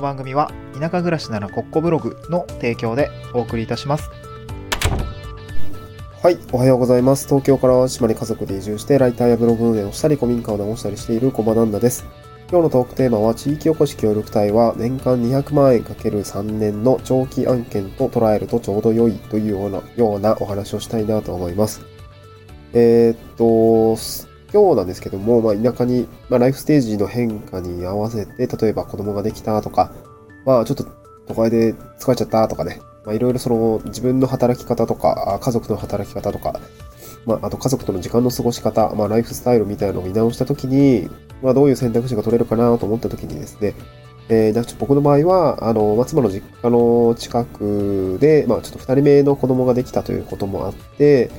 の番組は田舎暮らしならコッコブログの提供でお送りいたします。はい、おはようございます。東京から島に家族で移住して、ライターやブログ運営をしたり、古民家を直したりしている小場旦那です。今日のトークテーマは、地域おこし協力隊は年間200万円 ×3 年の長期案件と捉えるとちょうど良いというようなようなお話をしたいなと思います。えーっと、今日なんですけども、まあ、田舎に、まあ、ライフステージの変化に合わせて、例えば子供ができたとか、まあ、ちょっと都会で疲れちゃったとかね、まあ、いろいろその自分の働き方とか、家族の働き方とか、まあ、あと家族との時間の過ごし方、まあ、ライフスタイルみたいなのを見直したときに、まあ、どういう選択肢が取れるかなと思ったときにですね、えー、なんかちょっと僕の場合は、あの、松間の実家の近くで、まあ、ちょっと二人目の子供ができたということもあって、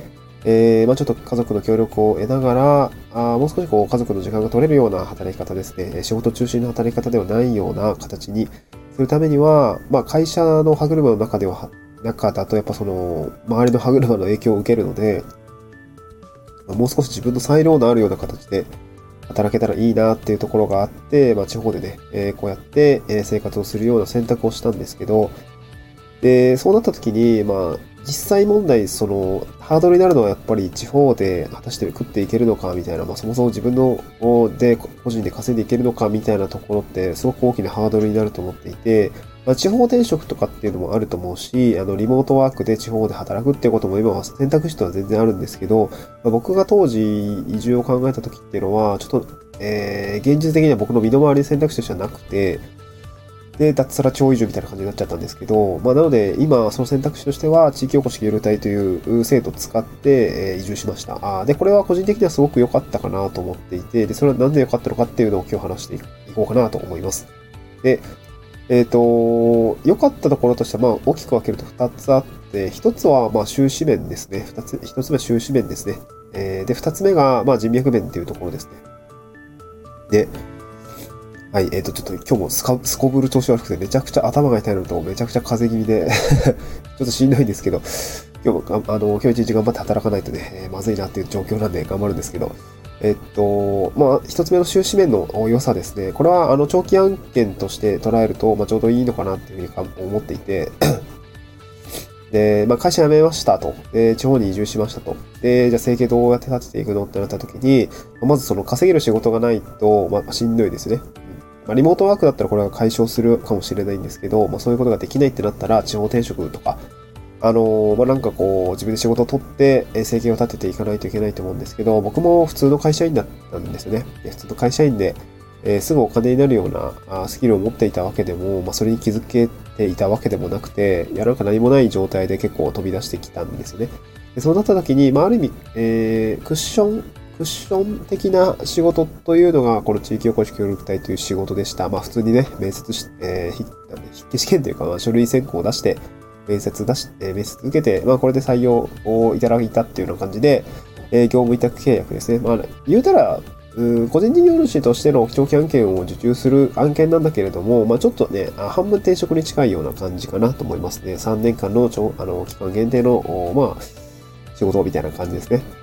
えー、まあちょっと家族の協力を得ながら、あもう少しこう家族の時間が取れるような働き方ですね、仕事中心の働き方ではないような形にするためには、まあ会社の歯車の中では、中だとやっぱその、周りの歯車の影響を受けるので、まあもう少し自分の裁量のあるような形で働けたらいいなっていうところがあって、まあ地方でね、えーこうやってえ生活をするような選択をしたんですけど、で、そうなった時に、まあ、実際問題、その、ハードルになるのはやっぱり地方で果たして食っていけるのかみたいな、まあそもそも自分の、で、個人で稼いでいけるのかみたいなところって、すごく大きなハードルになると思っていて、まあ地方転職とかっていうのもあると思うし、あの、リモートワークで地方で働くっていうことも今は選択肢とは全然あるんですけど、まあ僕が当時移住を考えた時っていうのは、ちょっと、えー、現実的には僕の身の回りに選択肢としてはなくて、で、脱サラ超移住みたいな感じになっちゃったんですけど、まあ、なので、今、その選択肢としては、地域おこし協力隊という制度を使って、え移住しました。あで、これは個人的にはすごく良かったかなと思っていて、で、それはなんで良かったのかっていうのを今日話していこうかなと思います。で、えっ、と、良かったところとしては、まあ、大きく分けると2つあって、1つは、まあ、収支面ですね。2つ、1つ目は収支面ですね。えーで、2つ目が、まあ、人脈面っていうところですね。で、はい、えっ、と、ちょっと今日もスカすこぶる調子悪くて、めちゃくちゃ頭が痛いのと、めちゃくちゃ風邪気味で、ちょっとしんどいんですけど、今日も、あの、今日一日頑張って働かないとね、えーまずいなっていう状況なんで頑張るんですけど、えっと、まあ、一つ目の収支面の良さですね。これは、あの、長期案件として捉えると、まあ、ちょうどいいのかなっていうふうにか思っていて、で、まあ、会社辞めましたと。で、地方に移住しましたと。で、じゃあ生計どうやって立てていくのってなった時に、まずその稼げる仕事がないと、まあ、しんどいですね。まあ、リモートワークだったらこれは解消するかもしれないんですけど、まあ、そういうことができないってなったら、地方転職とか、あのーまあ、なんかこう、自分で仕事を取って、生計を立てていかないといけないと思うんですけど、僕も普通の会社員だったんですよね。普通の会社員で、えーすぐお金になるようなあスキルを持っていたわけでも、まあ、それに気づけていたわけでもなくて、いや、なんか何もない状態で結構飛び出してきたんですよね。でそうなった時に、まあ、ある意味、えークッション、クッション的な仕事というのが、この地域おこし協力隊という仕事でした。まあ、普通にね、面接し、えー筆筆記試験というか、まあ、書類選考を出して、面接出し、えー面接受けて、まあ、これで採用をいただいたっていうような感じで、えー業務委託契約ですね。まあ、言うたら、個人事業主としての長期案件を受注する案件なんだけれども、まあ、ちょっとね、半分転職に近いような感じかなと思いますね。3年間の長あの期間限定の、まあ、仕事みたいな感じですね。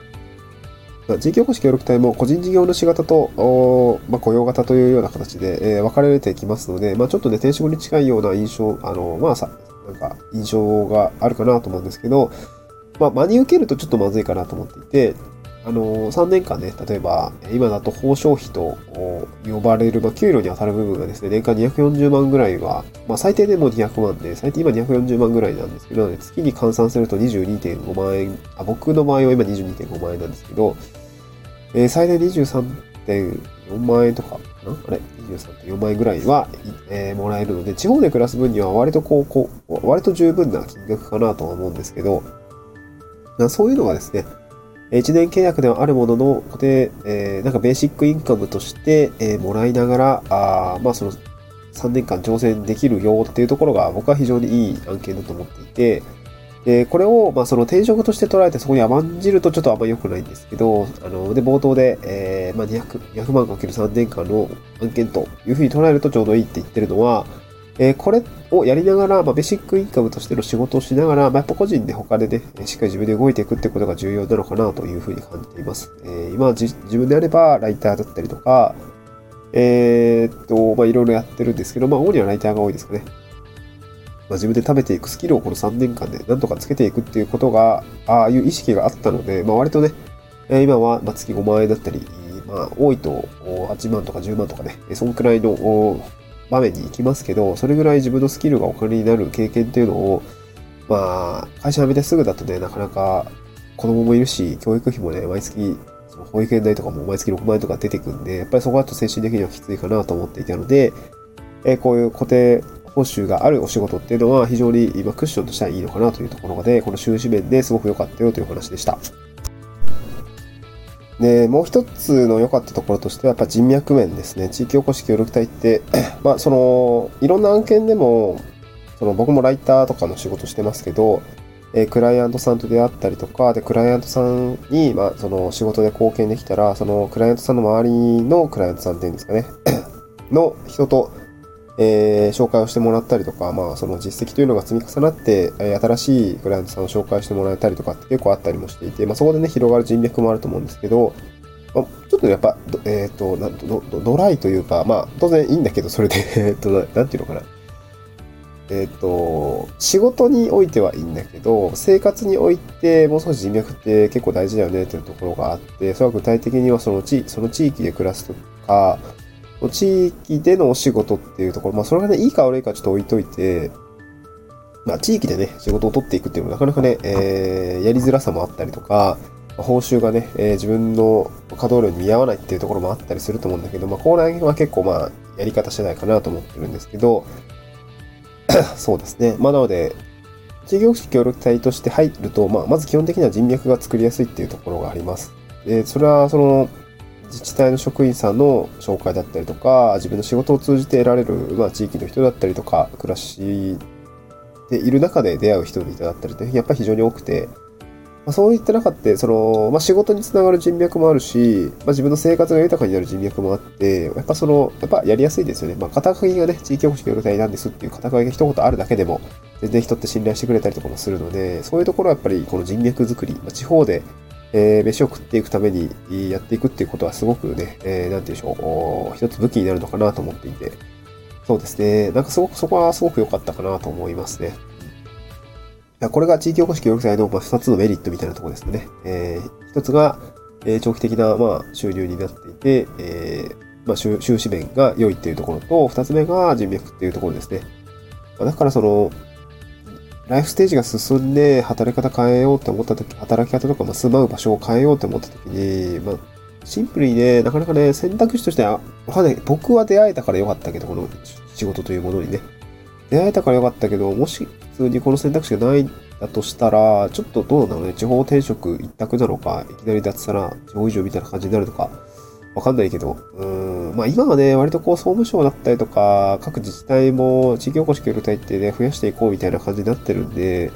まあ地域おこし協力隊も個人事業主型と、まあ、雇用型というような形で、えー分かれてきますので、まあ、ちょっとね、転職に近いような印象、あの、まあさ、なんか、印象があるかなと思うんですけど、まあ、真に受けるとちょっとまずいかなと思っていて、あの、3年間ね、例えば、今だと報奨費と呼ばれる、まあ、給料に当たる部分がですね、年間240万ぐらいは、まあ、最低でも200万で、最低今240万ぐらいなんですけど、月に換算すると22.5万円、あ、僕の場合は今22.5万円なんですけど、えー最大23.4万円とかな？あれ ?23.4 万円ぐらいは、えーもらえるので、地方で暮らす分には割とこう、こう、割と十分な金額かなとは思うんですけど、そういうのがですね、1年契約ではあるものの、固定、えーなんかベーシックインカムとして、えーもらいながら、あまあその3年間挑戦できるよっていうところが僕は非常にいい案件だと思っていて、で、これを、まあ、その転職として捉えてそこに甘んじるとちょっとあんま良くないんですけど、あの、で、冒頭で、えーまあ、200、200万かける3年間の案件というふうに捉えるとちょうどいいって言ってるのは、えーこれをやりながら、まあ、ベーシックインカムとしての仕事をしながら、まあ、やっぱ個人で他でね、しっかり自分で動いていくってことが重要なのかなというふうに感じています。えー今じ自分であれば、ライターだったりとか、えーっと、まあ、いろいろやってるんですけど、まあ、主にはライターが多いですかね。まあ、自分で食べていくスキルをこの3年間でなんとかつけていくっていうことが、ああいう意識があったので、まあ、割とね、え今は月5万円だったり、まあ、多いと8万とか10万とかね、そんくらいの場面に行きますけど、それぐらい自分のスキルがお金になる経験っていうのを、まあ、会社辞めてすぐだとね、なかなか子供もいるし、教育費もね、毎月、その保育園代とかも毎月6万円とか出てくんで、やっぱりそこだと精神的にはきついかなと思っていたので、えこういう固定報酬があるお仕事っていうのは非常に今クッションとしてはいいのかなというところで、この収支面ですごく良かったよという話でした。で、もう一つの良かったところとしては、やっぱ人脈面ですね。地域おこし協力隊って、まあ、その、いろんな案件でも、その僕もライターとかの仕事してますけど、えクライアントさんと出会ったりとか、で、クライアントさんに、まあ、その仕事で貢献できたら、そのクライアントさんの周りのクライアントさんっていうんですかね、の人と、えー紹介をしてもらったりとか、まあ、その実績というのが積み重なって、え新しいクライアントさんを紹介してもらえたりとかって結構あったりもしていて、まあ、そこでね、広がる人脈もあると思うんですけど、まあちょっとやっぱ、えっ、となんド、ライというか、まあ、当然いいんだけど、それで、えっと、なんていうのかな。えっ、と、仕事においてはいいんだけど、生活においてもう少し人脈って結構大事だよねというところがあって、それは具体的にはその地その地域で暮らすとか、地域でのお仕事っていうところ、まあそれがね、いいか悪いかちょっと置いといて、まあ地域でね、仕事を取っていくっていうのはなかなかね、えーやりづらさもあったりとか、報酬がね、えー自分の稼働量に見合わないっていうところもあったりすると思うんだけど、まあこの辺は結構まあやり方次第かなと思ってるんですけど、そうですね。まあなので、事業協力隊として入ると、まあまず基本的には人脈が作りやすいっていうところがあります。で、それはその、自治体の職員さんの紹介だったりとか、自分の仕事を通じて得られる、まあ、地域の人だったりとか、暮らしでいる中で出会う人々だったりって、やっぱり非常に多くて、まあ、そういった中って、その、まあ、仕事につながる人脈もあるし、まあ、自分の生活が豊かになる人脈もあって、やっぱその、やっぱやりやすいですよね。まあ、肩書きがね、地域おこし協力隊なんですっていう肩書きが一言あるだけでも、全然人って信頼してくれたりとかもするので、そういうところはやっぱりこの人脈作り、まあ、地方で、えー飯を食っていくためにやっていくっていうことはすごくね、えーなんていうんでしょう、一つ武器になるのかなと思っていて、そうですね。なんかすごく、そこはすごく良かったかなと思いますね。これが地域おこし協力隊の2つのメリットみたいなところですね。えー一つが、えー長期的なまあ収入になっていて、えーまあ収支面が良いっていうところと、二つ目が人脈っていうところですね。まあだからその、ライフステージが進んで働き方変えようって思った時、働き方とかま住まう場所を変えようって思った時に、まあ、シンプルにね、なかなかね、選択肢としては、わかんない僕は出会えたからよかったけど、この仕事というものにね。出会えたからよかったけど、もし普通にこの選択肢がないんだとしたら、ちょっとどうなのね、地方転職一択なのか、いきなり脱サラ、地方移住みたいな感じになるのか、わかんないけど、うーん、まあ今はね、割とこう総務省だったりとか、各自治体も地域おこし協力隊ってね、増やしていこうみたいな感じになってるんで、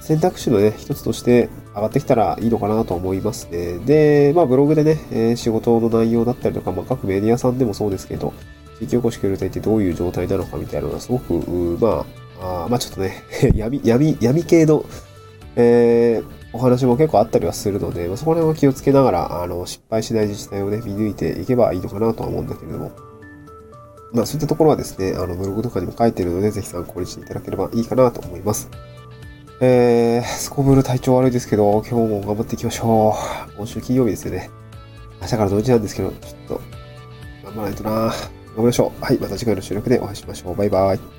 選択肢のね、一つとして上がってきたらいいのかなと思いますね。で、まあブログでね、えー仕事の内容だったりとか、まあ各メディアさんでもそうですけど、地域おこし協力隊ってどういう状態なのかみたいなのがすごく、まあ、あまあちょっとね、闇、闇、闇系の、えーお話も結構あったりはするので、まあ、そこら辺は気をつけながら、あの、失敗しない自治体をね、見抜いていけばいいのかなとは思うんだけれども、まあそういったところはですね、あの、ブログとかにも書いてるので、ぜひ参考にしていただければいいかなと思います。えー、すこぶる体調悪いですけど、今日も頑張っていきましょう。今週金曜日ですよね。明日から土日なんですけど、ちょっと、頑張らないとな頑張りましょう。はい、また次回の収録でお会いしましょう。バイバイ。